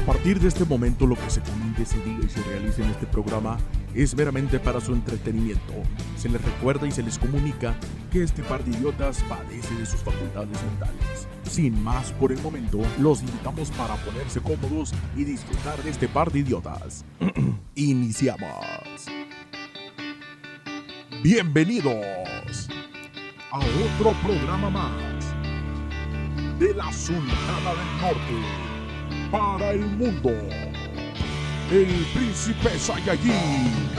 A partir de este momento lo que se comente, se diga y se realice en este programa es meramente para su entretenimiento. Se les recuerda y se les comunica que este par de idiotas padece de sus facultades mentales. Sin más por el momento, los invitamos para ponerse cómodos y disfrutar de este par de idiotas. Iniciamos. Bienvenidos a otro programa más de la Sultana del Norte para el mundo. El príncipe Saiyajin.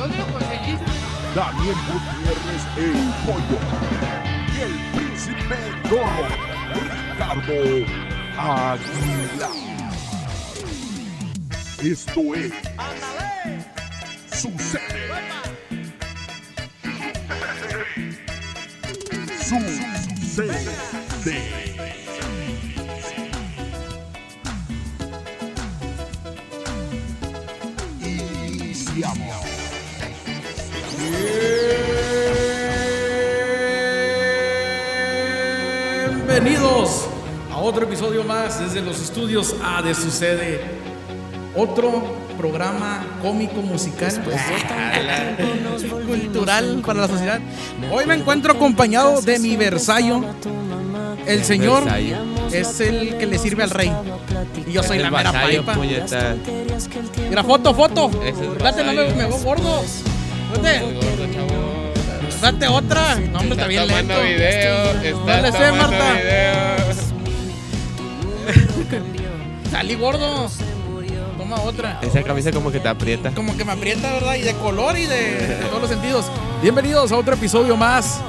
Daniel Gutiérrez el pollo. Y el príncipe Dorro. Ricardo Aguilar. Esto es. Sucede. Sucede. Otro episodio más desde los estudios A de Sucede. Otro programa cómico musical cultural para la sociedad. Hoy me encuentro acompañado de mi versallo. El señor es el que le sirve al rey. Y yo soy la mera paipa. Mira, foto, foto. Date, no me, me veo gordo. Date. Date otra. No, hombre, está bien lento. video, está No le sé, Marta. video. Salí gordo. Toma otra. Esa camisa como que te aprieta. Como que me aprieta, ¿verdad? Y de color y de, de todos los sentidos. Bienvenidos a otro episodio más.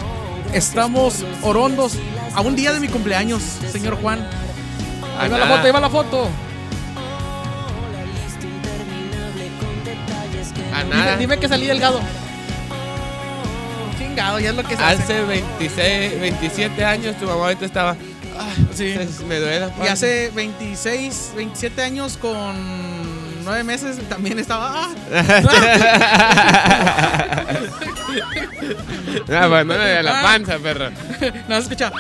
Estamos orondos a un día de mi cumpleaños, señor Juan. Ahí va la foto, ahí va la foto. A Dime, nada. dime que salí delgado. Chingado, ya es lo que se hace. Hace 26, 27 años tu mamá ahorita estaba. Ay, Sí. me duele Y hace 26, 27 años con 9 meses también estaba. ¡ah! No, pues no me la panza, perro. No se escucha.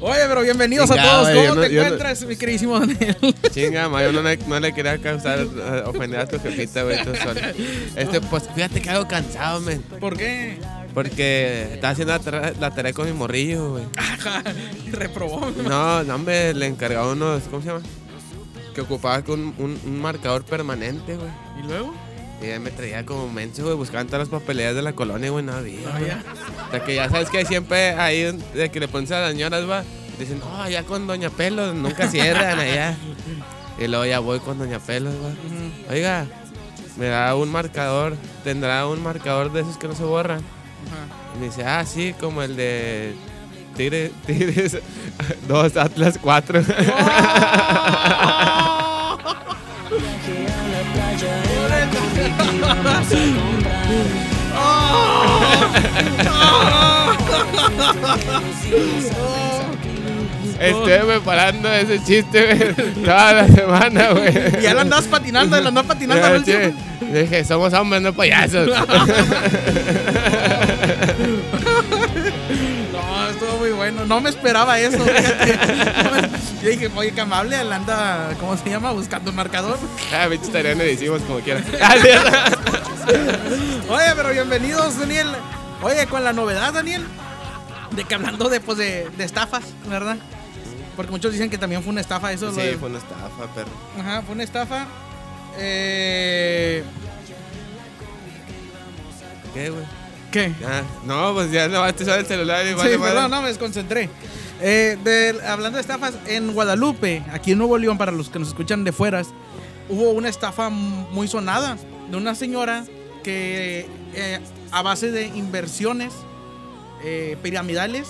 Oye, pero bienvenidos a todos. ¿Cómo no- te yo no- encuentras, mi queridísimo Daniel? Chinga, ma, yo no le, no le quería causar eh, ofender a tu jefita, güey, tú solo. Este, pues fíjate que hago cansado, men. ¿Por qué? Porque estaba haciendo la, tarea- la tarea con mi morrillo, güey. Ajá, reprobó. No, no, hombre, le encargaba unos, ¿cómo se llama? Que ocupaba con un, un marcador permanente, güey. ¿Y luego? Y ya me traía como menso, güey, buscaban todas las papelerías de la colonia, güey, no había. No güey. había. O sea, que ya sabes que siempre ahí de que le pones a las señoras, va, dicen, no, allá con Doña Pelos, nunca cierran allá. y luego ya voy con Doña Pelos, va. Oiga, me da un marcador, tendrá un marcador de esos que no se borran. Y me dice, ah, sí, como el de Tigres, Tigres 2, Atlas 4. Estuve preparando ese chiste, güey, toda la semana, güey. Y ya la andabas patinando, la andabas patinando al Ya, último. che, Dije, somos hombres, no payasos. Bueno. No me esperaba eso. fíjate. Yo dije, oye, que amable, anda, ¿cómo se llama? Buscando un marcador. ah, bicho, estarían le decimos como quiera. Ah. Oye, pero bienvenidos, Daniel. Oye, con la novedad, Daniel, de que hablando de, pues, de, de estafas, ¿verdad? Porque muchos dicen que también fue una estafa eso. Sí, de- fue una estafa, perro. Ajá, fue una estafa. Eh, ¿Qué, güey? ¿Qué? Ah, no, pues ya no, te sale el celular y Sí, perdón, no, me desconcentré. Eh, de- hablando de estafas, en Guadalupe, aquí en Nuevo León, para los que nos escuchan de fueras, hubo una estafa muy sonada de una señora que eh, a base de inversiones eh, piramidales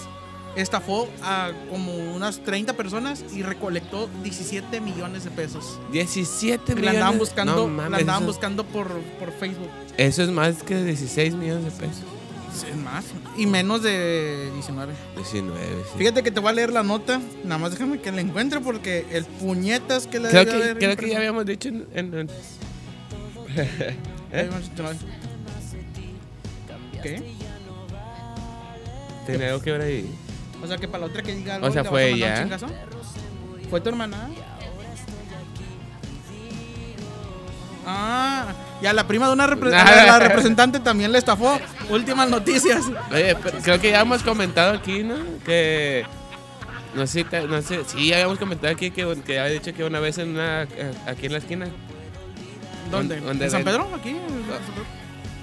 estafó a como unas 30 personas y recolectó 17 millones de pesos. 17 Y millones. la andaban buscando, No mames, la andaban buscando por, por Facebook. eso es más que 16 millones de pesos. Sí, más. Y menos de 19. 19, sí. Fíjate que te voy a leer la nota. Nada más déjame que la encuentre porque el puñetas que le Creo debe que, haber creo que ya habíamos dicho en. en- en- entrar. ¿Qué? Tenía algo que ver ahí. O sea que para la otra que diga algo. O sea, ¿le vas fue ella. chingazo? ¿Fue tu hermana? Ah, y a la prima de una repre- la, representante también le estafó. Últimas noticias. Oye, creo que ya hemos comentado aquí, ¿no? Que. No sé, no sé. Sí, ya habíamos comentado aquí que, que había dicho que una vez en una. Aquí en la esquina. ¿Dónde? ¿Dónde ¿En San? Pedro? ¿Aquí? ¿En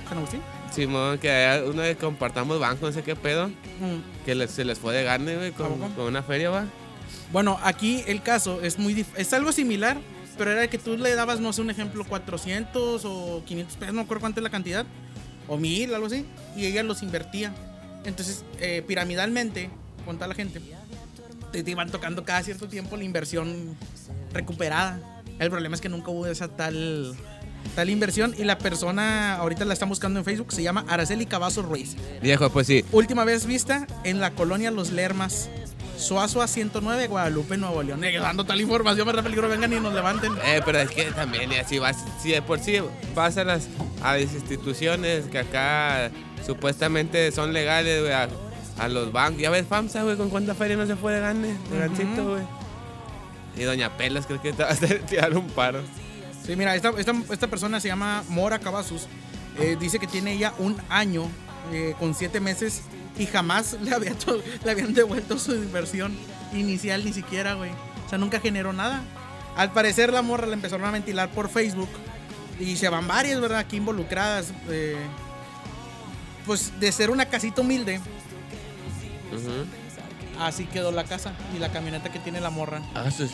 San Agustín? Simón, que hay una de compartamos banco, no sé qué pedo. Mm. Que les- se les fue de gane, güey, ¿A con, con una feria, va. Bueno, aquí el caso es muy es algo similar, pero era que tú le dabas, no sé, un ejemplo, 400 o 500 pesos, no me acuerdo cuánto es la cantidad, o 1000, algo así, y ella los invertía. Entonces, eh, piramidalmente, con la gente, te, te iban tocando cada cierto tiempo la inversión recuperada. El problema es que nunca hubo esa tal, tal inversión y la persona, ahorita la están buscando en Facebook, se llama Araceli Cavazos Ruiz. Viejo, pues sí. Última vez vista en la colonia Los Lermas, Suazua 109, Guadalupe, Nuevo León. Eh, dando tal información, me da peligro, vengan y nos levanten. Eh, pero es que también, y así vas, si de por sí vas a las, a las instituciones que acá supuestamente son legales, güey, a, a los bancos. Ya ves, FAMSA, güey, con cuánta feria no se fue de gane, de gancito, güey. Y Doña Pelas creo que te va a tirar un paro. Sí, mira, esta, esta, esta persona se llama Mora Cavazos. Eh, dice que tiene ella un año eh, con siete meses y jamás le, había le habían devuelto su inversión inicial ni siquiera, güey. O sea, nunca generó nada. Al parecer la morra la empezaron a ventilar por Facebook y se van varias, ¿verdad? Aquí involucradas. eh, pues de ser una casita humilde, así quedó la casa y la camioneta que tiene la morra. Ah, sus-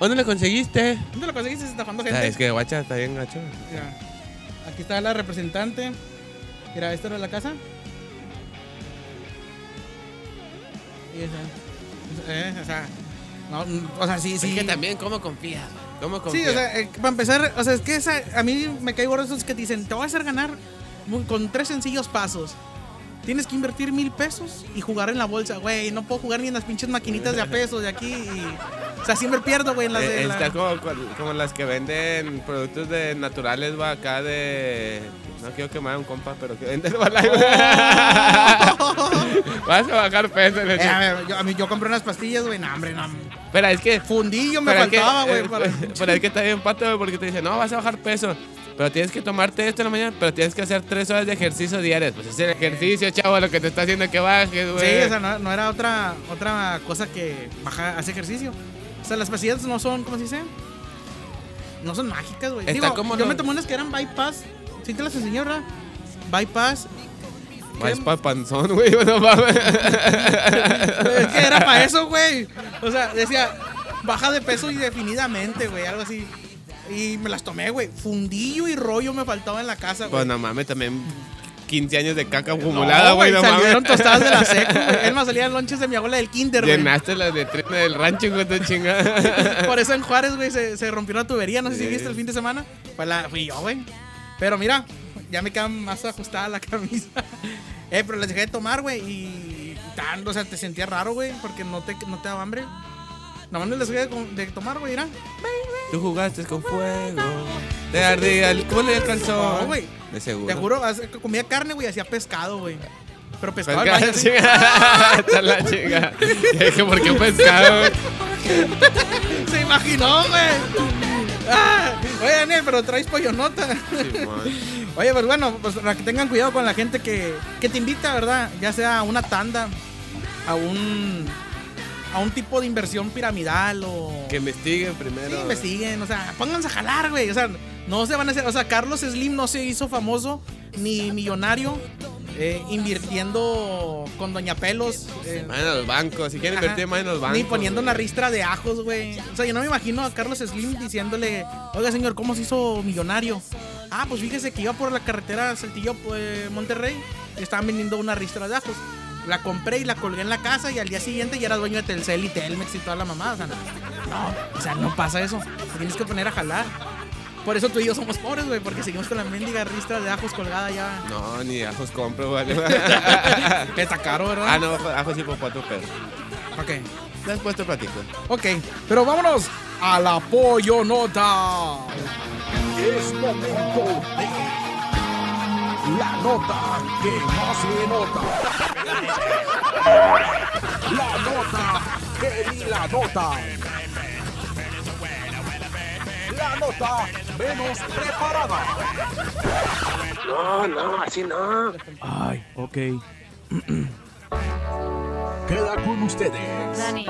¿Dónde lo conseguiste? ¿Dónde lo conseguiste estafando gente? Ah, es que guacha está bien gacho. Mira, aquí está la representante. Mira, esta era la casa. Eh, o sea, no, o sea, sí, sí. Es que también, ¿cómo confías? ¿Cómo Sí, confías? o sea, eh, para empezar, o sea, es que esa- a mí me cae gordo esos que te dicen, te voy a hacer ganar muy- con tres sencillos pasos. Tienes que invertir mil pesos y jugar en la bolsa, güey. No puedo jugar ni en las pinches maquinitas de a pesos de aquí. y- o sea, siempre pierdo, güey, en las de Eh, la- Está como, como las que venden productos de naturales, va acá de. No quiero quemar a un compa, pero que venden Herbalife. Vas a bajar peso. Eh, a ver, yo, a mí, yo compré unas pastillas, güey. No, hombre, no. Pero es que. Fundillo me pero es que- faltaba, güey. eh, para- Pero es que está bien pato, güey, porque te dicen, no, vas a bajar peso. Pero tienes que tomarte esto en la mañana, pero tienes que hacer tres horas de ejercicio diarias. Pues es el ejercicio, chavo, lo que te está haciendo que bajes, güey. Sí, o sea, no, no era otra, otra cosa que baja, hace ejercicio. O sea, las pastillas no son, ¿cómo se dice? No son mágicas, güey. Está Digo, como yo lo- me tomé unas que eran bypass. Sí te las ¿verdad? Bypass. Vas pa' panzón, güey. No mames. es que era para eso, güey. O sea, decía, baja de peso indefinidamente, güey, algo así. Y me las tomé, güey. Fundillo y rollo me faltaba en la casa, güey. Pues no mames, también 15 años de caca acumulada, No, güey. No, salieron mames. tostadas de la seco, güey. Él me salían lonches de mi abuela del kinder, güey. Llenaste las de tren del rancho, güey, chingada. Por eso en Juárez, güey, se, se rompió una tubería. No sé si viste el fin de semana. Pues la, fui yo, güey. Pero mira, ya me queda más ajustada la camisa. eh, pero les dejé de tomar, güey. Y tan, o sea, te sentía raro, güey, porque no te, no te daba hambre. Nada más les dejé de, de tomar, güey, mira. Tú jugaste con fuego. Te ardía el culo y el calzón. No, güey. De seguro. Te juro, comía carne, güey, hacía pescado, güey. Pero pescado al baño, sí. Está la chinga. Dije, ¿por qué pescado? Se imaginó, güey. Ah, oye, Daniel, pero traes pollo nota. Simón. Oye, pues bueno, pues para que tengan cuidado con la gente que, que te invita, ¿verdad? Ya sea a una tanda, a un a un tipo de inversión piramidal o Que investiguen primero. sí, investiguen, o sea, pónganse a jalar, güey, o sea, no se van a hacer, o sea, Carlos Slim no se hizo famoso ni millonario eh, invirtiendo con Doña Pelos. eh, Vayan a los bancos. Si quieren Ajá. invertir más en los bancos. Ni poniendo una ristra de ajos, güey. O sea, yo no me imagino a Carlos Slim diciéndole, oiga señor, ¿cómo se hizo millonario? Ah, pues fíjese que iba por la carretera Saltillo, pues, Monterrey, y estaban vendiendo una ristra de ajos. La compré y la colgué en la casa y al día siguiente ya era dueño de Telcel y Telmex y toda la mamada. O sea, no, no, o sea, no pasa eso. Tienes que poner a jalar. Por eso tú y yo somos pobres, güey, porque seguimos con la mendiga ristra de ajos colgada ya. No, ni ajos compro, vale. Está caro, ¿verdad? ah, no, ajos y popoto, pero. Ok. Después te platico. Ok, pero vámonos al apoyo nota. Es momento de la nota que más se nota. La nota que ni la nota. La nota menos preparada. No, no, así no. Ay, ok. Queda con ustedes. Dani,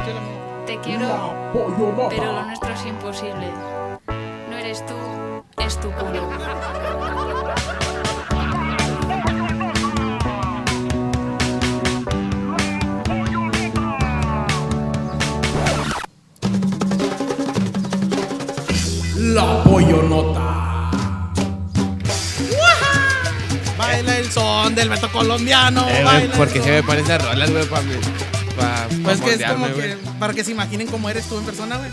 te quiero, pero lo nuestro es imposible. No eres tú, es tu culo. La pollonota. Baila el son del Beto colombiano. Eh, güey, baila porque el se me ponen esas rolas, güey, para mí. Pa, Pues pa que es como que para que se imaginen cómo eres tú en persona, güey.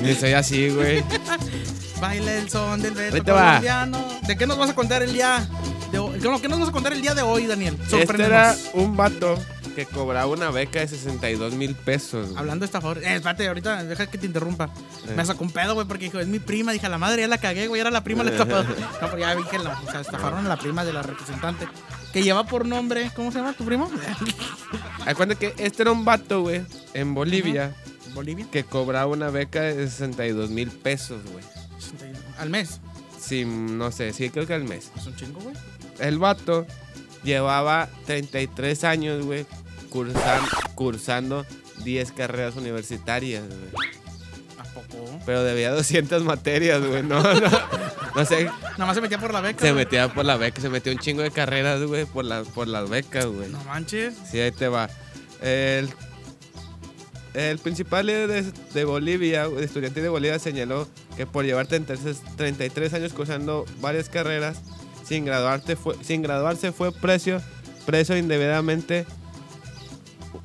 Ni soy así, güey. Baila el son del Beto va. colombiano. ¿De qué nos vas a contar el día de hoy? ¿Qué qué nos vas a contar el día de hoy, Daniel? Este era un vato que cobraba una beca de 62 mil pesos. güey. Hablando de estafadores. Eh, espérate, ahorita deja que te interrumpa. Eh. Me sacó un pedo, güey, porque dijo, es mi prima. Dije, la madre ya la cagué, güey, era la prima la estafadora. No, pero ya vi que la, o sea, estafaron a la prima de la representante. Que lleva por nombre, ¿cómo se llama tu primo? Cuenta que este era un vato, güey, en Bolivia, Bolivia. que cobraba una beca de 62 mil pesos, güey. Al mes. Sí, no sé, sí, creo que al mes. Es un chingo, güey. El vato llevaba 33 años, güey, cursan- cursando 10 carreras universitarias, güey. ¿A poco? Pero debía 200 materias, güey. No, no, no sé. Nada más se metía por la beca. Se güey. metía por la beca, se metió un chingo de carreras, güey, por, la, por las becas, güey. No manches. Sí, ahí te va. El, el principal líder de, de Bolivia, de estudiantil de Bolivia, señaló que por llevar 33, 33 años cursando varias carreras, sin, graduarte fue, sin graduarse fue precio, preso indebidamente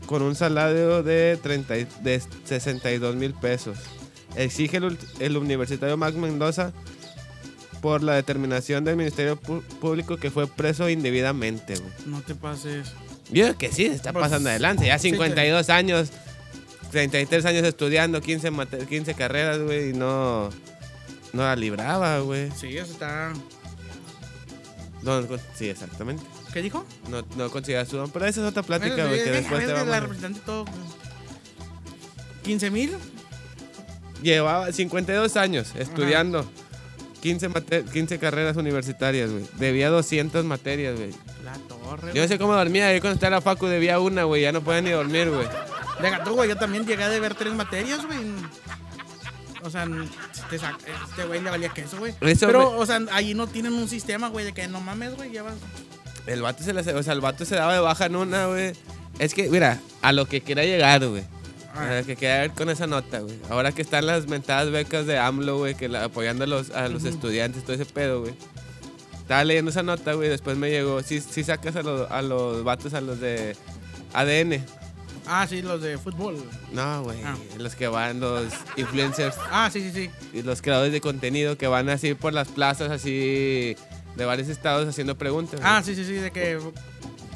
con un salario de, 30, y- de 62 mil pesos. Exige el, el universitario Max Mendoza por la determinación del Ministerio Público que fue preso indebidamente. No te pases. Yo creo que sí, se está Pues, pasando adelante. Ya sí, 52 años, 33 años estudiando, 15, mate- 15 carreras, güey, y no, no la libraba, güey. Sí, eso está. No, sí, exactamente. ¿Qué dijo? No, no conseguía su don. Pero esa es otra plática, Bueno, que es después es te de vamos la representante todo. 15 mil. Llevaba 52 años estudiando. 15, mate- 15 carreras universitarias, güey. Debía 200 materias, güey. La torre. Yo no sé cómo dormía. Yo cuando estaba en la facu debía una, güey. Ya no podía ni dormir, güey. Deja tú, güey. Yo también llegué a deber tres materias, güey. O sea, si te sac- este güey le valía queso, güey. Pero, me- o sea, ahí no tienen un sistema, güey, de que no mames, güey, llevas. El vato se, la, o sea, el vato se daba de baja en una, güey. Es que, mira, a lo que quiera llegar, güey. A lo que quiera ver con esa nota, güey. Ahora que están las mentadas becas de AMLO, güey, que la- apoyando a los, a los estudiantes, todo ese pedo, güey. Estaba leyendo esa nota, güey, después me llegó. Sí, sí sacas a los, a los vatos, a los de ADN. Ah, sí, los de fútbol. No, güey. Ah. Los que van, los influencers Ah, sí, sí, sí. y los creadores de contenido que van así por las plazas, así de varios estados haciendo preguntas. güey. Ah, sí, sí, sí, de que.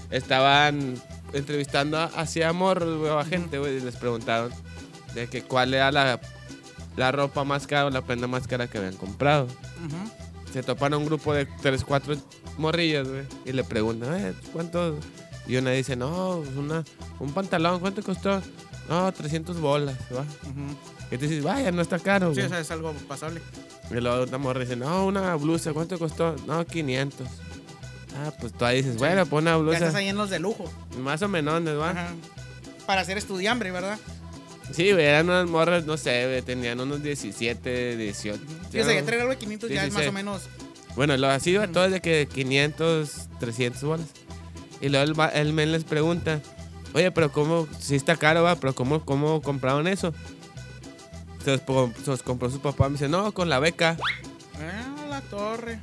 estaban entrevistando a- hacia morros, güey, a gente, güey, y les preguntaron de que cuál era la, la ropa más cara o la prenda más cara que habían comprado. Se topan a un grupo de tres, cuatro morrillas, güey, y le preguntan, eh, ¿cuánto? Y una dice, no, una, un pantalón, ¿cuánto costó? No, 300 bolas, ¿va? Y tú dices, vaya, no está caro, Sí, o sea, es algo pasable. Y luego una morra dice, no, una blusa, ¿cuánto costó? No, 500. Ah, pues tú ahí dices, bueno, pon una Ya blusa. estás ahí en los de lujo. Más o menos, ¿va? Ajá. Para ser estudiambre, ¿verdad? Sí, güey, eran unas morras, no sé, güey, tenían unos 17, 18. Sí, o sea, ya traer algo de 500 ya Sí, es sí, más sí. o menos. Bueno, lo así iba todo de que 500, 300 bolas. Y luego el, el men les pregunta, oye, pero ¿cómo? Sí está caro, va, pero ¿cómo, cómo compraron eso? Se los, po- se los compró su papá, me dice, no, con la beca. Ah, la torre.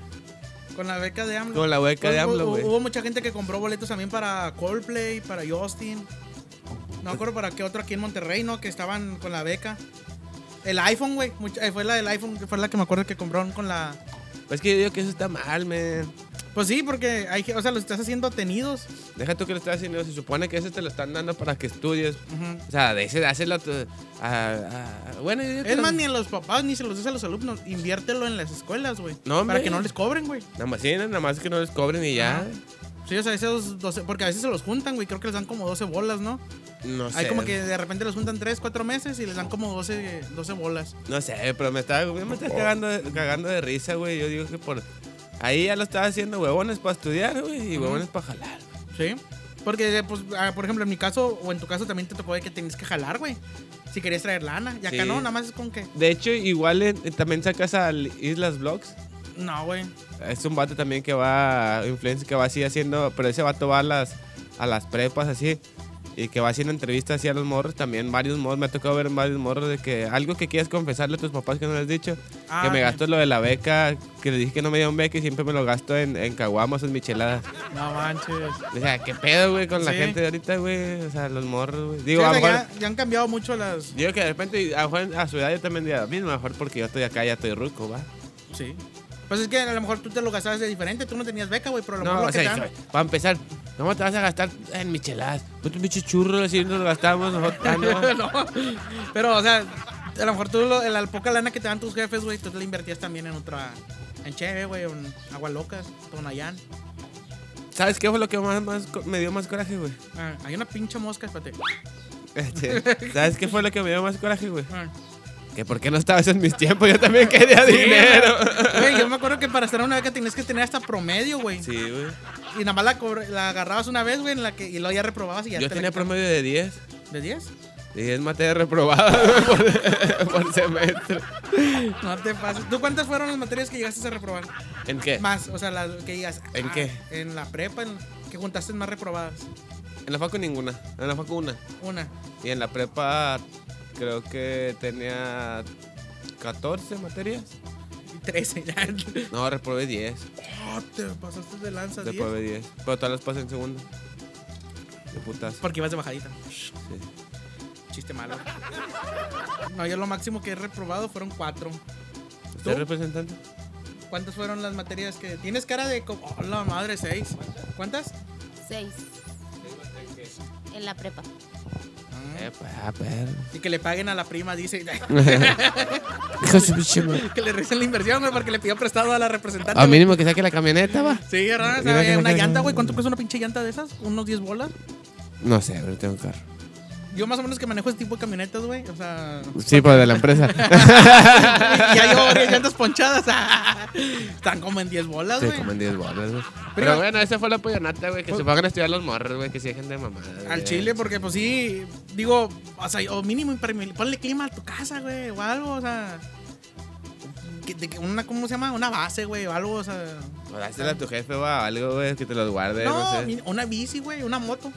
Con la beca de AMLO. Con la beca de AMLO, güey. hubo mucha gente que compró boletos también para Coldplay, para Justin. No me acuerdo para qué otro aquí en Monterrey, ¿no? Que estaban con la beca. El iPhone, güey. eh, Fue la del iPhone, que fue la que me acuerdo que compraron con la. Pues que yo digo que eso está mal, man. Pues sí, porque hay, o sea, los estás haciendo tenidos. Deja tú que lo estás haciendo, se supone que eso te lo están dando para que estudies. O sea, de ese, a- bueno, Es más, ni a los papás ni se los des a los alumnos. Inviértelo en las escuelas, güey. No, para que no les cobren, güey. Nada más, sí, nada más que no les cobren y ya. Ajá. Sí, o sea, esos 12, porque a veces se los juntan, güey, creo que les dan como 12 bolas, ¿no? No sé. Hay como que de repente los juntan 3, 4 meses y les dan como 12, 12 bolas. No sé, pero me estaba, me estaba cagando, de- cagando de risa, güey. Yo digo que por. Ahí ya lo estaba haciendo huevones para estudiar, güey, y huevones para jalar. Sí. Porque, pues, ah, por ejemplo, en mi caso, o en tu caso, también te tocó de que tenías que jalar, güey. Si querías traer lana. Y acá Sí. no, nada más es con que. De hecho, igual en- también sacas al Islas Vlogs. No, güey. Es un vato también que va, influencer que va así haciendo, pero ese vato va a las, a las prepas así. Y que va haciendo entrevistas así a los morros también, varios morros. Me ha tocado ver varios morros de que algo que quieras confesarle a tus papás que no les has dicho. Ah, que me gasto lo de la beca, que le dije que no me dieron beca y siempre me lo gasto en, en caguamas o en micheladas. No manches. O sea, ¿qué pedo, güey, con la gente de ahorita, güey? O sea, los morros, güey. Digo, a mejor... ya, ya han cambiado mucho las. Digo que de repente, a, a su edad yo también diría lo mismo, mejor porque yo estoy acá, ya estoy ruco, ¿va? Sí. Pues es que a lo mejor tú te lo gastabas de diferente. Tú no tenías beca, güey, pero a lo mejor No, lo o que te sea, dan- para empezar, ¿cómo te vas a gastar en micheladas? Pues pinches churros, así nos gastamos nosotros. No. No, Pero, o sea, a lo mejor tú, lo- la poca lana que te dan tus jefes, güey, tú te la invertías también en otra. En Cheve, güey, en Agua Locas, Tonayán. ¿Sabes qué fue lo que más, me dio más coraje, güey? Ah, hay una pinche mosca, espérate. ¿Sabes qué fue lo que me dio más coraje, güey? Ah. Que por qué no estabas en mis tiempos, yo también quería dinero. Güey, yo me acuerdo que para estar una beca tenías que tener hasta promedio, güey. Sí, güey. Y nada más la, agarrabas una vez, güey, en la que, y luego ya reprobabas y ya Yo tenía promedio de 10. ¿De 10? Y 10 materias reprobadas güey, por, por semestre. No te pases. ¿Tú cuántas fueron las materias que llegaste a reprobar? ¿En qué? Más, o sea, las que digas. ¿En ah, qué? En la prepa, en, que juntaste más reprobadas. En la facu ninguna. En la facu una. Una. Y en la prepa creo que tenía 14 materias. Y 13. Ya. No, reprobé 10. Oh, te pasaste de lanza, 10. Reprobé 10. Pero todas las pasé en segundo. De putas. Porque ibas de bajadita. Sí. Chiste malo. No, yo lo máximo que he reprobado fueron 4. ¿Usted representante? ¿Cuántas fueron las materias que tienes cara de como, oh, la madre, 6? ¿Cuántas? Seis. En la prepa. Eh, pues. Y que le paguen a la prima, dice. Que le recién la inversión, güey, porque le pidió prestado a la representante. A mínimo que saque la camioneta, va. Sí, ¿verdad? O sea, una llanta, güey. ¿Cuánto cuesta una pinche llanta de esas? ¿Unos 10 bolas? No sé, pero tengo carro. Yo más o menos que manejo este tipo de camionetas, güey. O sea... Sí, pues de la empresa. y ya llevo varias llantas ponchadas. Están como en 10 bolas, Sí, güey. como en 10 bolas, güey. Pero- Pero bueno, esa fue la pollonata, güey. Que Pues- se pongan a estudiar los morros, güey. Que se dejen de mamada. Al chile, porque pues sí, digo, o sea, o mínimo impermeable- ponle clima a tu casa, güey, o algo, o sea. que- de que una, ¿Cómo se llama? Una base, güey, o algo, o sea. O dásela a tu jefe, o algo, güey. Que te los guarde, no, No, sé. una bici, güey, una moto.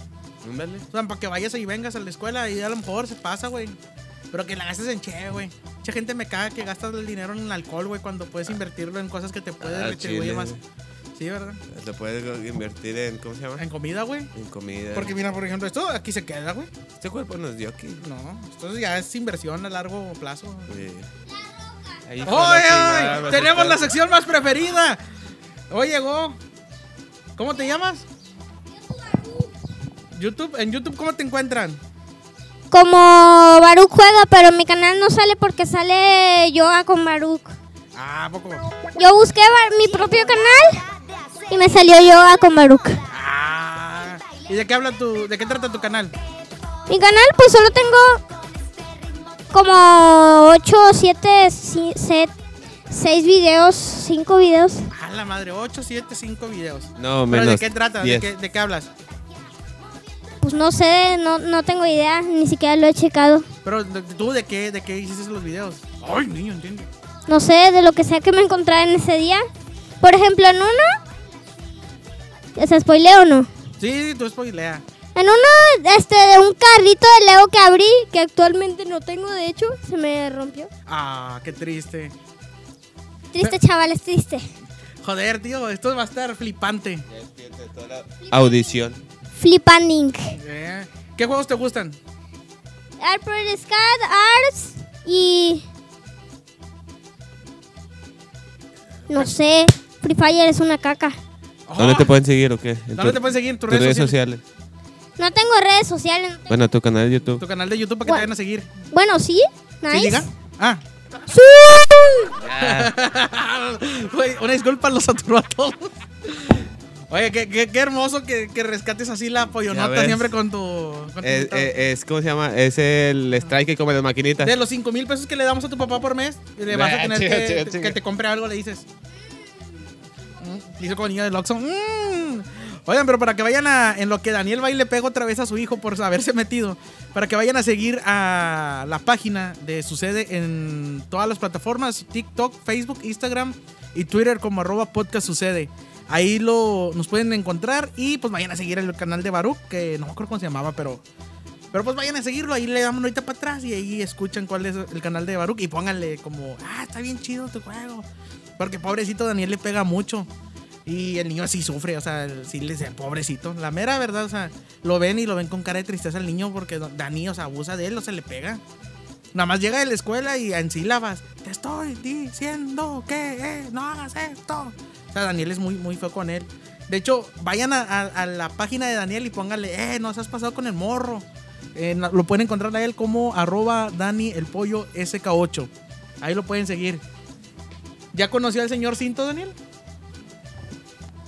Ándale. O sea, para que vayas y vengas a la escuela y a lo mejor se pasa, güey. Pero que la gastes en che, güey. Mucha gente me caga que gastas el dinero en alcohol, güey, cuando puedes invertirlo en cosas que te pueden Ah, retribuir más. güey. Sí, ¿verdad? Te puedes invertir en, ¿cómo se llama? En comida, güey. En comida. Porque mira, por ejemplo, esto aquí se queda, güey. este cuerpo nos dio aquí. No, esto ya es inversión a largo plazo. Ahí fue ¡Oye, oye! Tenemos la sección más preferida. Hoy llegó. ¿Cómo te llamas? YouTube. En YouTube, ¿cómo te encuentran? Como Baruch juega, pero mi canal no sale porque sale yoga con Baruch. Ah, ¿a poco. Yo busqué Bar- mi propio canal y me salió yoga con Baruch. Ah. ¿Y de qué habla tu, de qué trata tu canal? Mi canal pues solo tengo como 8, 7, 6 videos, 5 videos. Ah, la madre, 8, 7, 5 videos. No, ¿Pero menos. de qué trata? ¿De 10. qué, de qué hablas? Pues no sé, no, no tengo idea, ni siquiera lo he checado. Pero de- tú de qué, de qué hiciste los videos? Ay, niño, entiendo. No sé, de lo que sea que me encontrara en ese día. Por ejemplo, en uno... ¿Se spoileo o no? Sí, tú spoilea. En uno, este, de un carrito de Lego que abrí, que actualmente no tengo, de hecho, se me rompió. Ah, qué triste. Triste, chavales, triste. Joder, tío, esto va a estar flipante. Audición. Flipanding. Eh, ¿Qué juegos te gustan? Alfred Scat, Arts y... No sé, Free Fire es una caca. ¿Dónde te pueden seguir o qué? En ¿Dónde tu- te pueden seguir? ¿En tus tus redes, sociales? No tengo redes sociales. no tengo- Bueno, tu canal de YouTube. Tu canal de YouTube para que te vayan a seguir. Bueno, sí, ¿Sí nice. llega? Ah. ¡Sí! Güey, una disculpa, los saturó a todos. Oye, qué, qué, qué hermoso que, que rescates así la pollonota siempre con tu. con tu Es, invitado. es- es- ¿cómo se llama? Es el strike que come las maquinitas. De los 5 mil pesos que le damos a tu papá por mes, le vas a Ah, tener que, que te compre algo, le dices. Mm, Dice como niño del Oxxo. "Mm". Oigan, pero para que vayan a. En lo que Daniel va y le pega otra vez a su hijo por haberse metido. Para que vayan a seguir a la página de Sucede en todas las plataformas: TikTok, Facebook, Instagram y Twitter como arroba podcast sucede. Ahí lo, nos pueden encontrar y pues vayan a seguir el canal de Baruch, que no me acuerdo cómo se llamaba, pero pero pues vayan a seguirlo, ahí le damos ahorita para atrás y ahí escuchan cuál es el canal de Baruch y pónganle como, ah, está bien chido tu juego. Porque pobrecito Daniel le pega mucho. Y el niño así sufre, o sea, sí le dice, pobrecito. La mera verdad, o sea, lo ven y lo ven con cara de tristeza al niño porque Dani, o sea, abusa de él o se le pega. Nada más llega de la escuela y en sílabas, te estoy diciendo que eh, no hagas esto. O sea, Daniel es muy, muy feo con él. De hecho, vayan a, a- a la página de Daniel y pónganle, eh, nos has pasado con el morro. Eh, lo pueden encontrar a él como arroba Dani el pollo SK8. Ahí lo pueden seguir. ¿Ya conoció al señor Cinto, Daniel?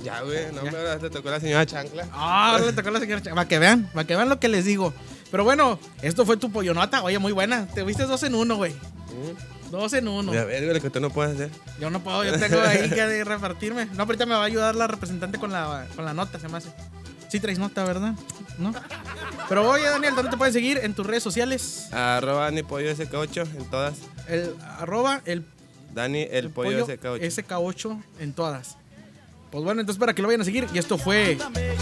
Ya, güey, no me te tocó la señora Chancla. Ah, le tocó la señora. Para que vean, para que vean lo que les digo. Pero bueno, esto fue tu pollonota. Oye, muy buena. Te viste dos en uno, güey. Dos en uno. Ves, güey, lo que tú no puedes hacer. Yo no puedo, yo tengo ahí que repartirme. No, ahorita me va a ayudar la representante con la, con la nota, se me hace. Sí traes nota, ¿verdad? ¿No? Pero oye, Daniel, ¿dónde te pueden seguir? En tus redes sociales. Arroba Dani Pollo SK8 en todas. El arroba el, Dani el, pollo, SK8. SK8 en todas. Pues bueno, entonces para que lo vayan a seguir. Y esto fue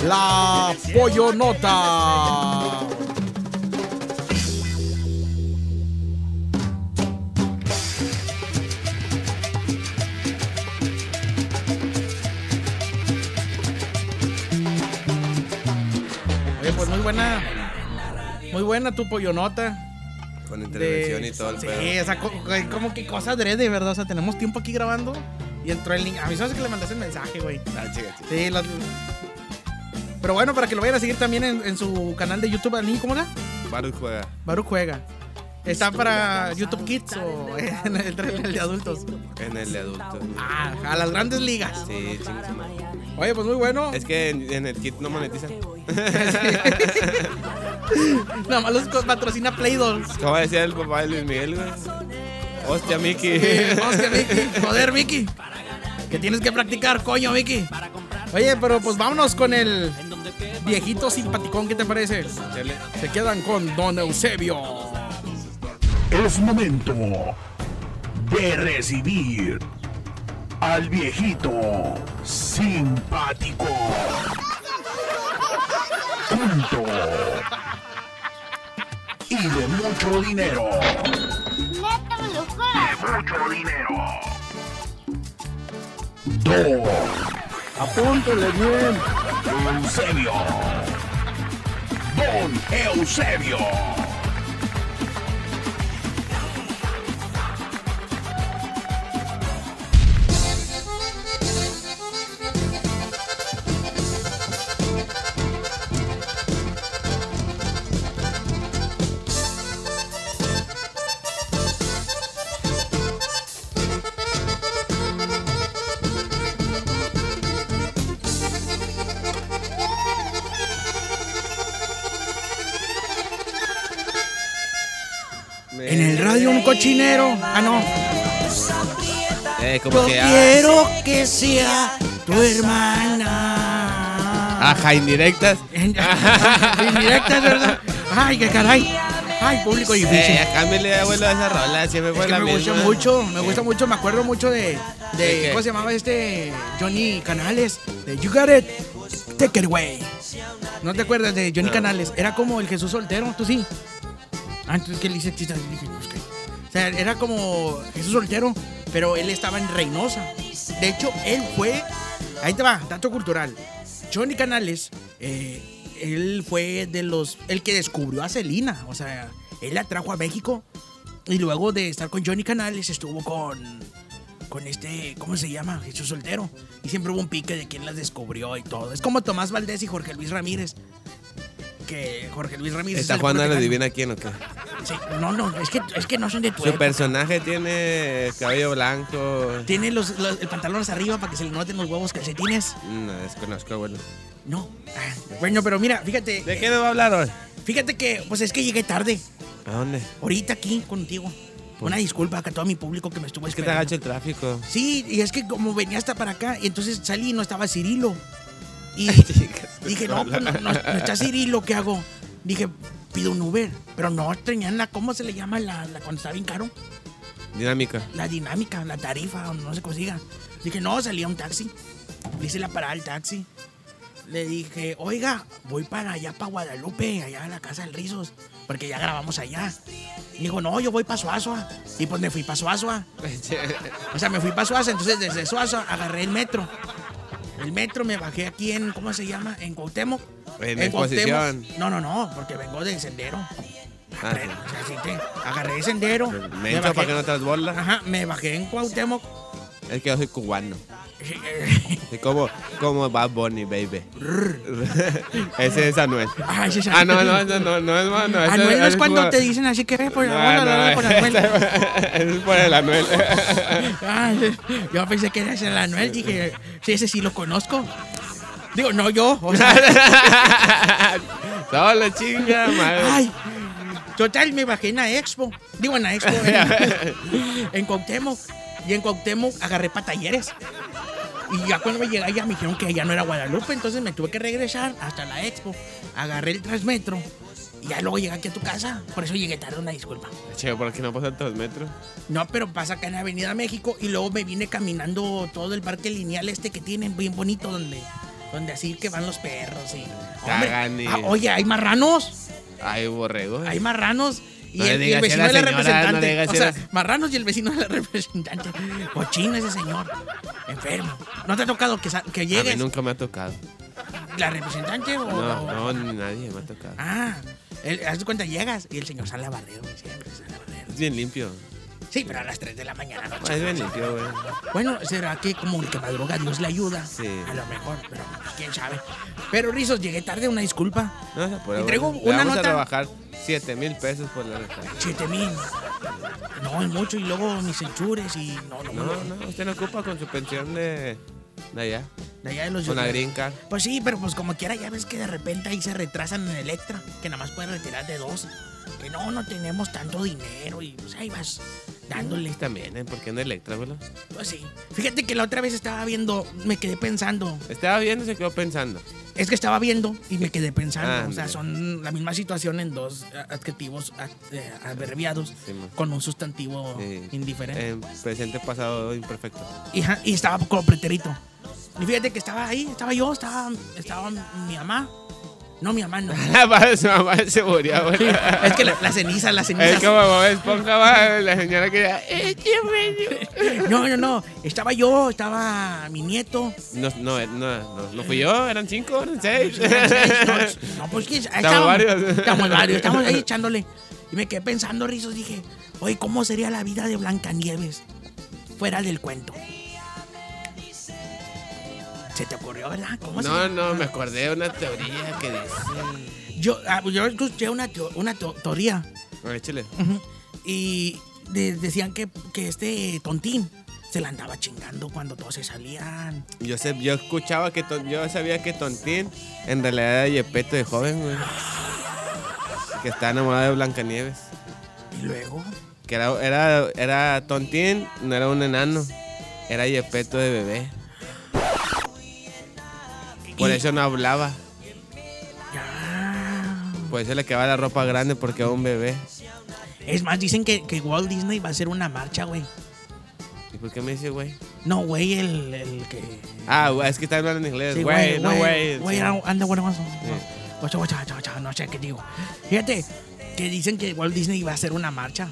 La Pollo Nota. Oye, pues muy buena. Muy buena tu pollo nota. Con intervención de- y todo el Sí, pedo. o sea, co- co- como que cosa adrede, ¿verdad? O sea, tenemos tiempo aquí grabando y entró el niño. A mí sabes que le mandaste el mensaje, güey. Ah, chica, chica. Sí, las- Pero bueno, para que lo vayan a seguir también en, en su canal de YouTube, al niño, ¿cómo era? Baruch juega Baruch juega. ¿Está para YouTube Kids o en el, en el de adultos? en el de adultos. Ah, a las grandes ligas. Sí. Oye, pues muy bueno. Es que en, en el kit no monetizan. Nada más los patrocina Play Dolls. ¿Cómo decía el papá de Luis Miguel, güey? Hostia, Mickey. Hostia, Vicky. Joder, Vicky. Que tienes que practicar, coño, Vicky. Oye, pero pues vámonos con el viejito simpaticón, ¿qué te parece? Se quedan con Don Eusebio. Es momento de recibir al viejito simpático. Punto. Y de mucho dinero. Juro. Mucho dinero. Dos. Apúntele bien. Eusebio. Don Eusebio. Cochinero. Ah, no. Eh, como que. ah, quiero que sea tu hermana. Ajá, indirectas. Indirectas, ¿verdad? Ay, qué caray. Ay, público difícil. Eh, cámbiale, abuelo, a esa rola. Siempre Es fue que la me gusta mucho, me gusta mucho, me acuerdo mucho de, de. ¿cómo se llamaba este? Johnny Canales, de You Got It, Take It Away. ¿No te acuerdas de Johnny No. Canales? Era como el Jesús soltero, tú sí. Ah, entonces, ¿qué le hice era como Jesús soltero, pero él estaba en Reynosa. De hecho, él fue, ahí te va, dato cultural. Johnny Canales, eh, él fue de los, el que descubrió a Celina, o sea, él la trajo a México y luego de estar con Johnny Canales estuvo con, con este, ¿cómo se llama? Jesús Soltero. Y siempre hubo un pique de quién las descubrió y todo. Es como Tomás Valdés y Jorge Luis Ramírez. Que Jorge Luis Ramírez. ¿Está es jugando a la divina quién o qué? Sí, no, no, es que, es que no son de tu Su época. personaje tiene cabello blanco. Tiene los, los- el pantalón hacia arriba para que se le noten los huevos calcetines. No, desconozco, bueno. No. Ah, bueno, pero mira, fíjate. ¿De qué nos va a hablar hoy? Fíjate que, pues es que llegué tarde. ¿A dónde? Ahorita aquí contigo. Una disculpa acá a todo mi público que me estuvo Es que te esperando. agacha el tráfico. Sí, y es que como venía hasta para acá, y entonces salí y no estaba Cirilo. Y dije, no, pues no, no- no está Cirilo, ¿qué hago? Dije, pido un Uber. Pero no tenían la, ¿cómo se le llama la, la cuando está bien caro? Dinámica. La dinámica, la tarifa, no se consiga. Dije, no, salía un taxi. Le hice la parada al taxi. Le dije, oiga, voy para allá, para Guadalupe, allá a la casa del Rizos, porque ya grabamos allá. Y dijo, no, yo voy para Suazua. Y pues me fui para Suazua. O sea, me fui para Suaza, entonces desde Suaza agarré el metro. El metro me bajé aquí en, ¿cómo se llama? En Cuauhtémoc. En Cuauhtémoc. exposición. No, no, no, porque vengo del sendero. Ah, Pero, o sea, sí te- agarré el sendero. me bajé- para que no te. Ajá, me bajé en Cuauhtémoc. Es que yo soy cubano. Es como, como Bad Bunny, baby. ese es Anuel. Ay, sí, sí. Ah, no, no, no, no, no es mano. ese Anuel no es cuando te dicen así que ve por No, la bola, no, por Anuel. ese es por el Anuel. Ay, yo pensé que eras el Anuel, dije, sí, ese sí lo conozco. Digo, no yo, o sea, Solo chinga, madre. ay. Total, me bajé en la expo. Digo, en la expo, en, en Cuauhtémoc. Y en Cuauhtémoc agarré para talleres. Y ya cuando me llegué allá me dijeron que allá no era Guadalupe, entonces me tuve que regresar hasta la expo. Agarré el Transmetro y ya luego llegué aquí a tu casa. Por eso llegué tarde, una disculpa. Che, ¿por qué no pasan dos metros? No, pero pasa acá en Avenida México y luego me vine caminando todo el parque lineal este que tienen, bien bonito, donde, donde así que van los perros y... Hombre, ah, oye, hay marranos, Ay, borrego. hay marranos y, No el, y el digas vecino de la señora, representante. no o sea, marranos y el vecino de la representante. Cochino ese señor, enfermo. ¿No te ha tocado que, que A mí llegues nunca me ha tocado. la representante o...? No, no, ni nadie me ha tocado. Ah, haz de cuenta, llegas y el señor sale a barrero, siempre sale a barrero. Es bien limpio. Sí, pero a las 3 de la mañana no Ah, Es bien limpio, güey. Bueno, será que como que madruga Dios le ayuda. Sí. A lo mejor, pero quién sabe. Pero Rizos, llegué tarde, una disculpa. No se apure, Y traigo güey. Le una vamos nota. a rebajar 7 mil pesos por la nota. 7 mil. No, es mucho. Y luego mis enchures y no, no, No, no. no, usted no ocupa con su pensión de, de allá. De allá de los Con la green card. Pues sí, pero pues como quiera, ya ves que de repente ahí se retrasan en Electra, que nada más pueden retirar de dos. Que no, no tenemos tanto dinero y pues ahí vas dándole. También, ¿eh? ¿Por qué no Electra, güey? Pues sí. Fíjate que la otra vez estaba viendo, me quedé pensando. Estaba viendo y se quedó pensando. Es que estaba viendo y me quedé pensando. Ah, o sea, son la misma situación en dos eh, adjetivos ad- eh, Sí, con un sustantivo Sí. indiferente. En presente, pasado, imperfecto. Y, y estaba como pretérito. Y fíjate que estaba ahí, estaba yo, estaba, estaba mi mamá. No, mi mamá no. Mamá se murió, güey. es que la, la ceniza, la ceniza. Es como Bob Esponja, va, la señora que ya... "Écheme". No, no, no. Estaba yo, estaba mi nieto. No, no, no, no, no fui yo, eran cinco, eran seis. No, no, pues que Estamos varios. Estamos varios, estamos ahí echándole. Y me quedé pensando, Rizos, dije, oye, ¿cómo sería la vida de Blancanieves fuera del cuento? ¿Se te ocurrió, verdad? ¿Cómo No, sería? no, me acordé de una teoría que dice... Yo, ah, yo escuché una, teo- una teo- teoría A ver, échale. ujú, y de- decían que, que este tontín se la andaba chingando cuando todos se salían. Yo, sé, yo escuchaba que... Ton- yo sabía que Tontín en realidad era Yepeto de joven, güey. Que estaba enamorado de Blancanieves. Y luego, Que era, era, era Tontín, no era un enano. Era Yepeto de bebé. Por Y- eso no hablaba. ya. Por eso le quedaba la ropa grande porque era un bebé. Es más, dicen que, que Walt Disney va a hacer una marcha, güey. ¿Y por qué me dice güey? No, güey, el, el que. Ah, es que está hablando en inglés. Sí, Güey, no güey. Güey, Sí. anda, bueno, guacha, guacha, guacha, no sé qué digo. Fíjate, que dicen que Walt Disney iba a hacer una marcha.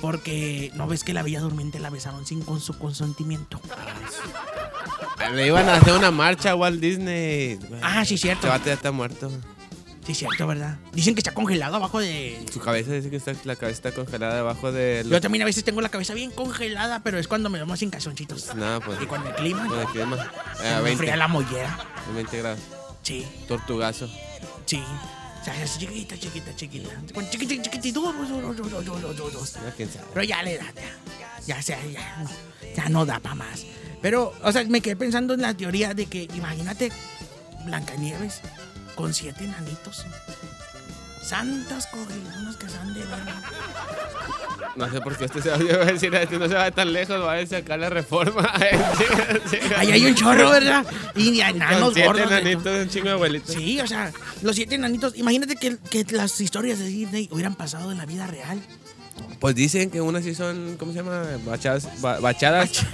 Porque no ves que la Bella Durmiente la besaron sin con su consentimiento. Le iban a hacer una marcha a Walt Disney. Ah, sí, cierto. Este vato ya está muerto. Sí, cierto, ¿verdad? Dicen que está congelado abajo de. Su cabeza dice que está, la cabeza está congelada debajo de... Yo también a veces tengo la cabeza bien congelada, pero es cuando me vemos sin calzoncitos. Nada, pues. Y con el clima, Con el clima. se Eh, a me 20, enfría la mollera. a 20 grados. Sí, Tortugazo. sí. sea, es chiquita, chiquita, chiquita. Con chiquita, chiquitito, dos, dos, dos, dos, dos, dos, dos. Ya, quién sabe. Pero ya le da, ya, ya, sea, ya, no, ya no da para más. Pero, o sea, me quedé pensando en la teoría de que, imagínate, Blancanieves con siete enanitos. Santas cogidonas que se han de ver. No sé por qué este se va a decir, este no se va tan lejos, va a sacar la reforma. Ahí hay un chorro, ¿verdad? Y enanos siete gordos. de enanitos, un chingo de abuelitos. Sí, o sea, los siete enanitos. Imagínate que, que las historias de Disney hubieran pasado en la vida real. Pues dicen que unas sí son, ¿cómo se llama? Bachadas. ba- bachadas.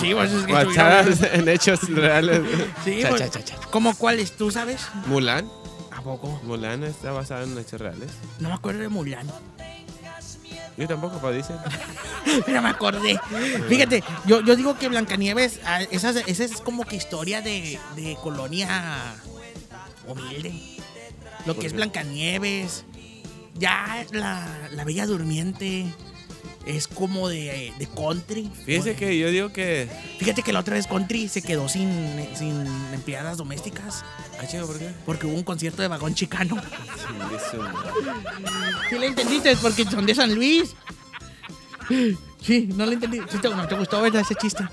Sí, pues es que bachadas en hechos reales. Sí, Cha, pues, cha, cha, cha. ¿Cómo cuáles? ¿Tú sabes? Mulan. ¿A poco? Mulan está basada en hechos reales. No me acuerdo de Mulan. Yo tampoco, pero dicen. Pero me acordé. Fíjate, yo, yo digo que Blancanieves, ah, esa, esa es como que historia de, de colonia humilde. Lo que es Blancanieves. Ya la, la Bella Durmiente es como de, de country. Fíjese que yo digo que. Fíjate que la otra vez country se quedó sin, sin empleadas domésticas Ah, chingo, ¿por qué? porque hubo un concierto de vagón chicano. Sí, eso. ¿Sí le entendiste? Porque son de San Luis. Sí, no le entendí. Sí, te- no te gustó verdad ese chiste.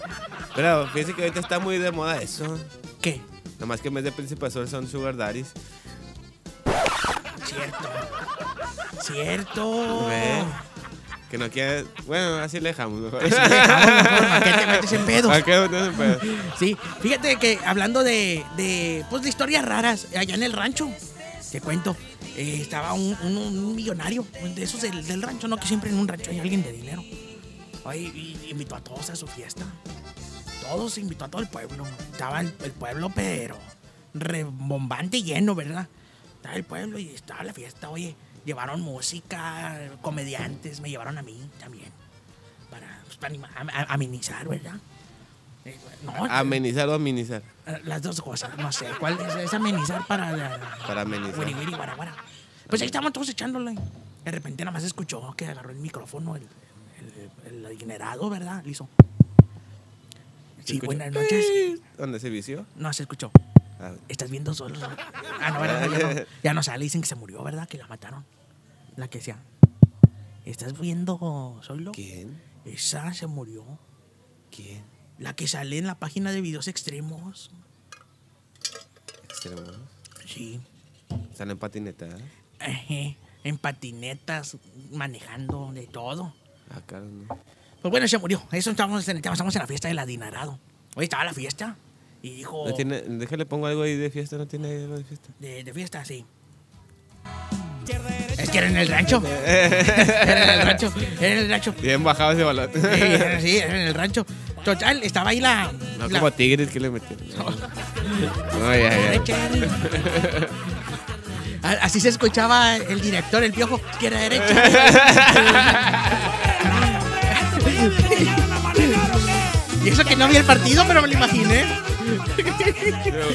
Pero fíjese que ahorita está muy de moda eso. ¿Qué? Nomás que en vez de Príncipe Sol son Sugar Daddies. Cierto. Cierto. Que no quiere. Bueno, así le dejamos mejor. Así le dejamos mejor, ¿para qué te metes en pedos? ¿Para qué metes en pedos? Sí, fíjate que hablando de, de, pues, de historias raras, allá en el rancho, te cuento, eh, estaba un, un- un millonario, de esos del, del rancho, ¿no? Que siempre en un rancho hay alguien de dinero. Oye, y invitó a todos a su fiesta. Todos invitó a todo el pueblo. Estaba el, el pueblo, pero rebombante y lleno, ¿verdad? Estaba el pueblo y estaba la fiesta, oye. Llevaron música, comediantes, me llevaron a mí también. Para, pues, para anima- amenizar, ¿verdad? Eh, no, Amenizar o amenizar. eh, Las dos cosas, no sé. ¿Cuál es? Es amenizar para la. Para amenizar. Wiri, wiri, guara, guara. Pues ahí estábamos todos echándole. De repente nada más escuchó que agarró el micrófono, el, el, el adinerado, ¿verdad? Le hizo. Sí, escuchó? buenas noches. ¿Dónde se vició? No se escuchó. Estás viendo solo. Ah, no, ¿verdad? Ya no, ya no sale. Dicen que se murió, ¿verdad? Que la mataron. La que sea. ¿Estás viendo solo? ¿Quién? Esa se murió. ¿Quién? La que sale en la página de videos extremos. Extremos. Sí. Están en patineta. ¿eh? Ejé, en patinetas, manejando, de todo. Ah, claro, no. Pues bueno, se murió. Eso estábamos en, estábamos en la fiesta del adinerado. Hoy estaba la fiesta y dijo... No tiene, déjale pongo algo ahí de fiesta, no tiene algo de fiesta. De, de fiesta, sí. Es que era en el rancho. era en el rancho. Era en el rancho. Bien bajado ese balón. Sí, era, sí, era en el rancho. Total, estaba ahí la... No la- como tigres que le metieron. No, ya, ya. Así se escuchaba el director, el piojo, izquierda, derecha. y eso que no vi el partido, pero me lo imaginé.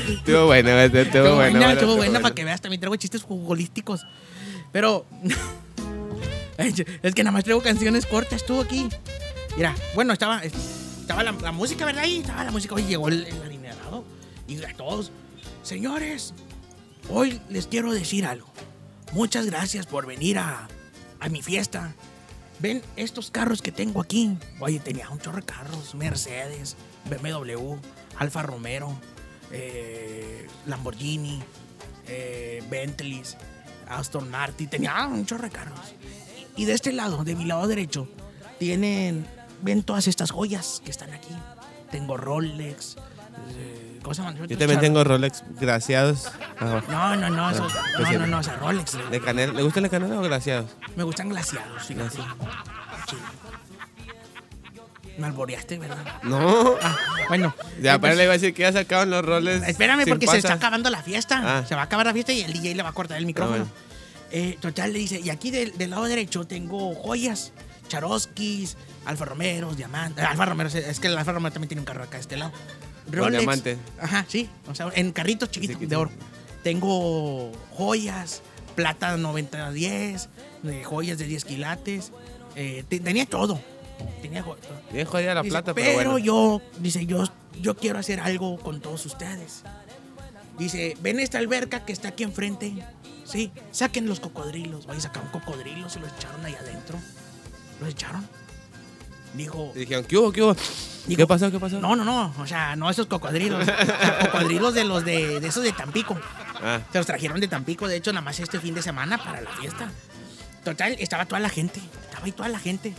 Estuvo bueno, estuvo bueno. estuvo buena bueno. para que veas. También traigo chistes futbolísticos. Pero. es que nada más traigo canciones cortas, tú aquí. Mira, bueno, estaba, estaba la, la música, ¿verdad? Ahí estaba la música. Hoy llegó el, el alineado. Y a todos, señores, hoy les quiero decir algo. Muchas gracias por venir a, a mi fiesta. Ven estos carros que tengo aquí. Oye, tenía un chorro de carros. Mercedes, BMW, Alfa Romero, eh, Lamborghini, eh, Bentleys, Aston Martin. Tenía un chorro de carros. Y de este lado, de mi lado derecho, tienen... Ven todas estas joyas que están aquí. Tengo Rolex. eh, ¿Cómo se llaman? Yo también tengo Rolex graciados. No, no, no, eso- Ah, no, no, no, o sea, Rolex. ¿De canela? ¿Le gusta la canela o glaciados? Me gustan glaciados, fíjate. Sí. Me alboreaste, ¿verdad? No. Ah, bueno. Ya, para le iba a decir que ya sacaban los roles. Espérame, sin porque se está acabando la fiesta. Ah. Se va a acabar la fiesta y el DJ le va a cortar el micrófono. bueno. Eh, total, le dice, y aquí del, del lado derecho tengo joyas, Charoskis, Alfa Romeros, Diamantes. Alfa Romero, es que el Alfa Romero también tiene un carro acá de este lado. Con diamante. Ajá, sí. O sea, en carritos chiquitos de oro. Tengo joyas, plata 90-10, eh, joyas de 10 quilates. eh, te- tenía todo. Tenía jo- todo. Bien jodida la Dice, plata, pero, pero bueno. yo, dice, yo, yo quiero hacer algo con todos ustedes. Dice, ven esta alberca que está aquí enfrente. Sí, saquen los cocodrilos. Oye, sacaron cocodrilos y los echaron ahí adentro. Los echaron. Dijo, Y dijeron, ¿qué hubo, qué hubo? Digo, ¿Qué pasó, qué pasó? no, no, no, o sea, no esos cocodrilos. O sea, cocodrilos de los de, de esos de Tampico. Ah, Se los trajeron de Tampico, de hecho, nada más este fin de semana para la fiesta. Total, estaba toda la gente, estaba ahí toda la gente.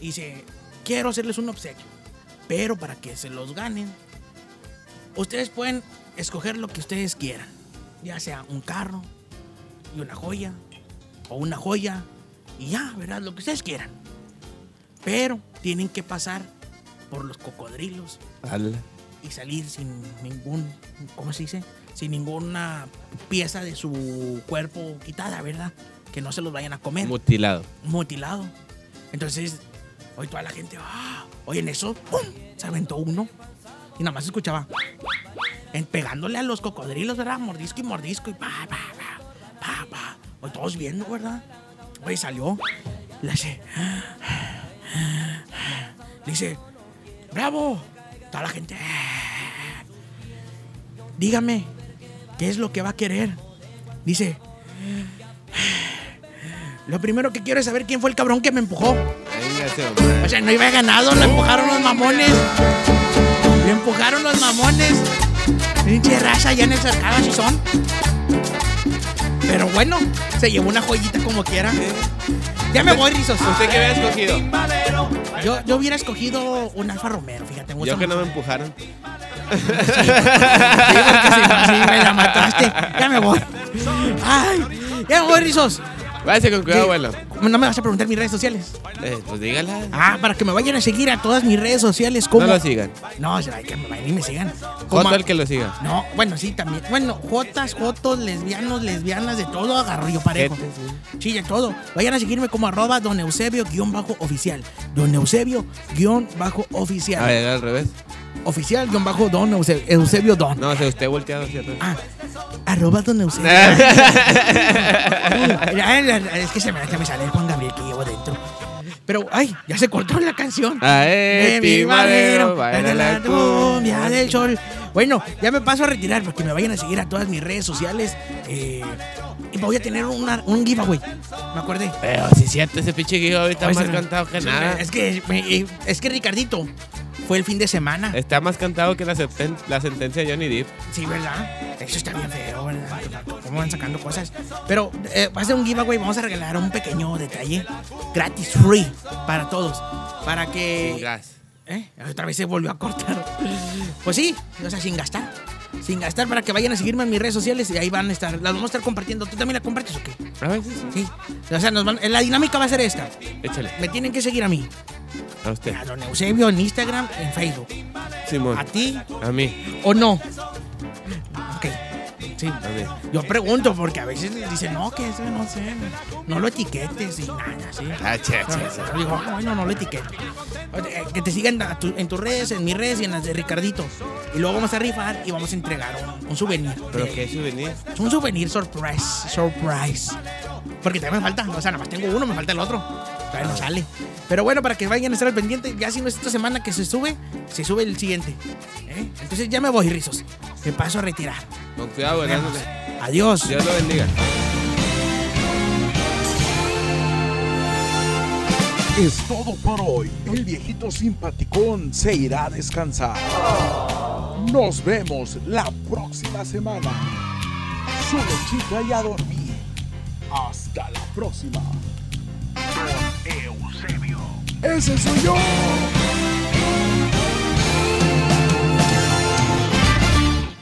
Y dice, quiero hacerles un obsequio, pero para que se los ganen, ustedes pueden escoger lo que ustedes quieran. Ya sea un carro y una joya, o una joya, y ya, ¿verdad? Lo que ustedes quieran. Pero tienen que pasar por los cocodrilos y salir sin ningún, ¿cómo se dice? Sin ninguna pieza de su cuerpo quitada, ¿verdad? Que no se los vayan a comer, Mutilado. mutilado. Entonces, hoy toda la gente, ah, oye, en eso, ¡pum! se aventó uno y nada más se escuchaba en- pegándole a los cocodrilos, ¿verdad? Mordisco y mordisco y pa, pa, pa, pa, pa. Hoy todos viendo, ¿verdad? Oye, salió, le hace, le dice, ¡Bravo! Toda la gente. Dígame, ¿qué es lo que va a querer? Dice. Lo primero que quiero es saber quién fue el cabrón que me empujó. O sea, no iba ganado, lo empujaron los mamones. Le empujaron los mamones. Pinche raza ya en el cercado así son. Pero bueno, se llevó una joyita como quiera. Ya me voy, Rizos. ¿Usted qué había escogido? Yo, yo hubiera escogido un Alfa Romero, fíjate. gusta Yo que no me mucho. empujaron. Sí, me la mataste. Ya me voy. Ay, ya me voy, Rizos. Váyase con cuidado, abuelo. No me vas a preguntar mis redes sociales. Eh, pues dígala. Ah, para que me vayan a seguir a todas mis redes sociales. ¿Cómo? No lo sigan. No, que me vayan y me sigan. Joto el que lo siga. No, bueno, sí, también. Bueno, jotas, jotos, lesbianos, lesbianas, de todo agarro yo parejo. Sí, de todo. Vayan a seguirme como arroba don Eusebio guion bajo oficial. Don Eusebio guion bajo oficial. A ver, al revés. Oficial guion bajo don Eusebio, don. No, o sea, usted volteado hacia atrás. Ah, arroba don Eusebio. es que se me, se me sale el Juan Gabriel que llevo dentro. Pero, ay, ya se cortó la canción. A De ver, mi madero, baila la cumbia del sol. Bueno, ya me paso a retirar porque me vayan a seguir a todas mis redes sociales. eh, y voy a tener una- un giveaway. Me acordé. Pero si siente ese pinche ahorita Oye, más se- cantado que nada. Es que, me- es que Ricardito fue el fin de semana. Está más cantado que la, la sentencia de Johnny Depp. Sí, ¿verdad? Eso está bien feo, ¿verdad? Cómo van sacando cosas. Pero eh, va a ser un giveaway. Vamos a regalar un pequeño detalle gratis, free, para todos. Para que. Sin gas. ¿Eh? Otra vez se volvió a cortar. Pues sí, o sea, sin gastar. Sin gastar para que vayan a seguirme en mis redes sociales y ahí van a estar. Las vamos a estar compartiendo. ¿Tú también la compartes o qué? A sí. Sí. O sea, nos van, la dinámica va a ser esta. Échale. Me tienen que seguir a mí. A usted. A Don Eusebio en Instagram, en Facebook. Simón. ¿A ti A mí. o no? Ok. Sí. A mí. Yo pregunto porque a veces dicen, no, que eso no sé, no lo etiquetes y nada, sí. Ah, che, che, Yo che. digo, ah, bueno, no lo etiqueto. Eh, Que te sigan a tu- en tus redes, en mis redes y en las de Ricardito. Y luego vamos a rifar y vamos a entregar un, un souvenir. ¿Pero qué souvenir? Es un souvenir surprise, surprise. Porque también me falta, o sea, nada más tengo uno, me falta el otro. Todavía no sale. Pero bueno, para que vayan a estar al pendiente, ya si no es esta semana que se sube, se sube el siguiente. ¿eh? Entonces ya me voy, Rizos. Me paso a retirar. Con cuidado. Adiós. Dios lo bendiga. Es todo por hoy. El viejito simpaticón se irá a descansar. Nos vemos la próxima semana. Su lechita y a dormir. Hasta la próxima. Ese soy yo.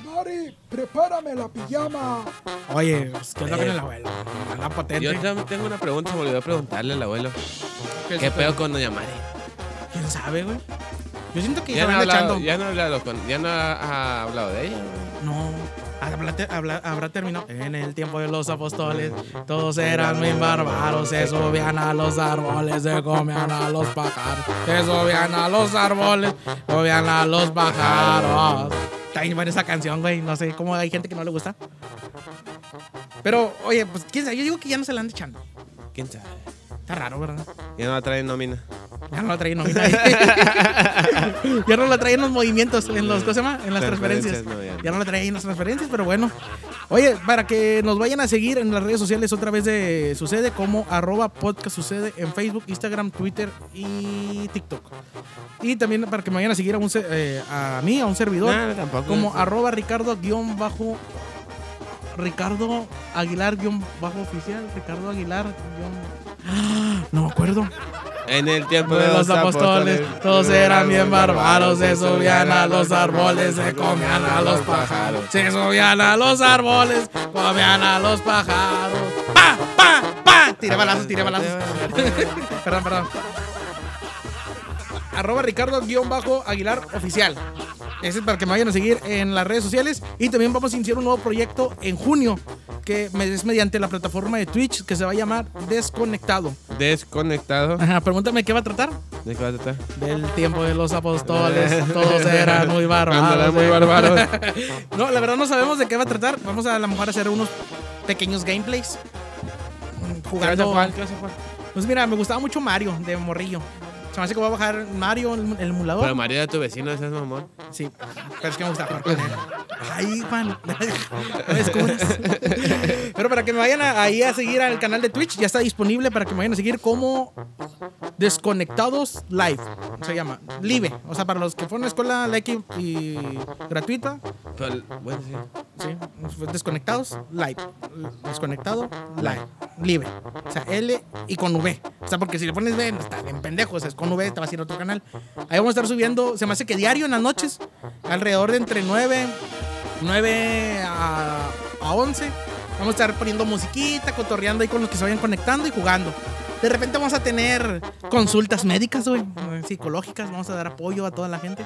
Mari, prepárame la pijama. Oye, pues, ¿qué es lo que el abuelo? Anda potente. Yo también tengo una pregunta, me olvidó preguntarle al abuelo. ¿Qué, ¿Qué pedo con Doña Mari? ¿Quién sabe, güey? Yo siento que Ya no, ha hablado, echando. ya no ha hablado con, ya no ha, ha hablado de ella. güey. No. Habla- habla- habrá terminado. En el tiempo de los apóstoles, todos eran muy bárbaros. Se subían a los árboles, se comían a los pájaros. Se subían a los árboles, subían a los pájaros. Está bien buena esa canción, güey. No sé cómo hay gente que no le gusta. Pero, oye, pues quién sabe. Yo digo que ya no se la anda echando. ¿Quién sabe? Está raro, ¿verdad? Ya no va a traer nómina. Ya no la traen nómina. ya no la traen en los movimientos, en los, ¿cómo se llama? En las transferencias. No, ya no. la traen en las transferencias, pero bueno. Oye, para que nos vayan a seguir en las redes sociales otra vez de Sucede, como arroba podcast sucede en Facebook, Instagram, Twitter y TikTok. Y también para que me vayan a seguir a, un, eh, a mí, a un servidor, No, tampoco. como arroba Ricardo guion bajo Ricardo Aguilar guion bajo oficial, Ricardo Aguilar guion... No me acuerdo. En el tiempo de los apóstoles, todos eran bien bárbaros, se subían a los árboles, se comían a los pájaros, se subían a los árboles, comían a los pájaros. ¡Pa, pa, pa! Tiré balazos, tiré balazos. perdón, perdón. Arroba Ricardo guion bajo Aguilar oficial. Ese es para que me vayan a seguir en las redes sociales. Y también vamos a iniciar un nuevo proyecto en junio, que es mediante la plataforma de Twitch, que se va a llamar Desconectado. Desconectado. Ajá, pregúntame qué va a tratar. ¿De qué va a tratar? Del tiempo de los apóstoles, todos eran muy bárbaros. Eran muy bárbaros. no, la verdad no sabemos de qué va a tratar. Vamos a a lo mejor hacer unos pequeños gameplays. mm, ¿Qué vas a Jugando. jugar? ¿Qué vas a jugar? Pues mira, me gustaba mucho Mario de Morrillo. Se me hace que voy a bajar Mario, el, el emulador. Pero María, tu vecino, ese es mamón. Sí, pero es que me gusta jugar con él. Ay, man. No descubras. Pero para que me vayan a- ahí a seguir al canal de Twitch, ya está disponible para que me vayan a seguir como Desconectados Live. Se llama Live. O sea, para los que fueron a escuela like y, y gratuita, Pero bueno, sí. sí, Desconectados Live. Desconectado Live. Live. O sea, L y con V. O sea, porque si le pones V, está bien pendejo. O sea, es con V, te vas a ir a otro canal. Ahí vamos a estar subiendo, se me hace que diario en las noches, alrededor de entre 9, 9 a, a 11. Vamos a estar poniendo musiquita, cotorreando ahí con los que se vayan conectando y jugando. De repente vamos a tener consultas médicas, güey, eh, psicológicas. Vamos a dar apoyo a toda la gente.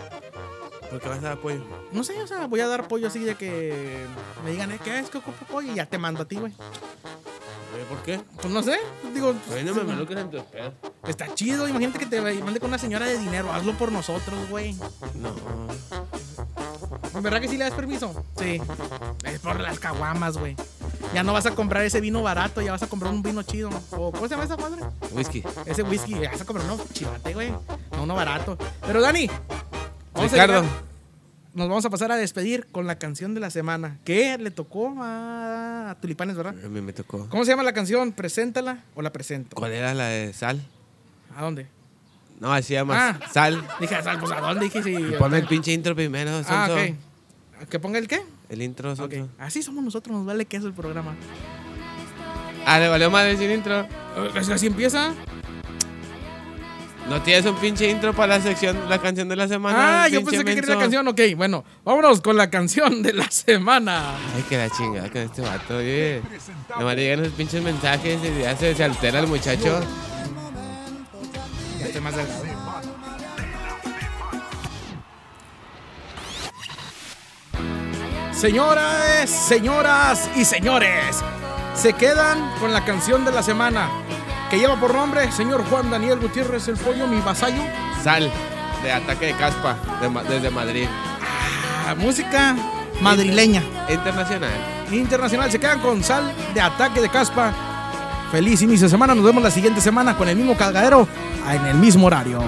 ¿Por qué vas a dar apoyo? No sé, o sea, voy a dar apoyo así de que me digan, ¿eh? ¿qué es que ocupo apoyo? Y ya te mando a ti, güey. Oye, ¿Por qué? Pues no sé, digo, no me maluques en tus pedos. está chido. Imagínate que te mande con una señora de dinero. Hazlo por nosotros, güey. No. ¿Verdad que sí le das permiso? Sí. Es por las caguamas, güey. Ya no vas a comprar ese vino barato, ya vas a comprar un vino chido. ¿O cómo se llama esa madre? Whisky. Ese whisky, ya vas a comprar uno chivate, güey. No uno barato. Pero Dani, vamos Ricardo. nos vamos a pasar a despedir con la canción de la semana. Que le tocó a, a Tulipanes, ¿verdad? A mí me tocó. ¿Cómo se llama la canción? ¿Preséntala o la presento? ¿Cuál era la de sal? ¿A dónde? No, así llama. Ah. Sal. Dije, pues ¿a dónde? Dije, sí. Ponme el pinche intro primero, Ah, Sonso. ok. ¿Que ponga el qué? El intro. Sonso. Así somos nosotros, nos vale que es el programa. Ah, le valió madre sin intro. Así así empieza. ¿No tienes un pinche intro para la sección, la canción de la semana? Ah, yo pensé que quería la canción. Ok, bueno, vámonos con la canción de la semana. Ay, que la chingada con este vato, oye. Nomás le llegan esos pinches mensajes y ya se, se altera el muchacho. Ya estoy más delgado. Señoras, señoras y señores, se quedan con la canción de la semana que lleva por nombre señor Juan Daniel Gutiérrez el Pollo, mi vasallo. Sal, de ataque de caspa, de desde Madrid. Ah, música madrileña, Internacional. internacional. Se quedan con sal de ataque de caspa. Feliz inicio de semana. Nos vemos la siguiente semana con el mismo cagadero en el mismo horario.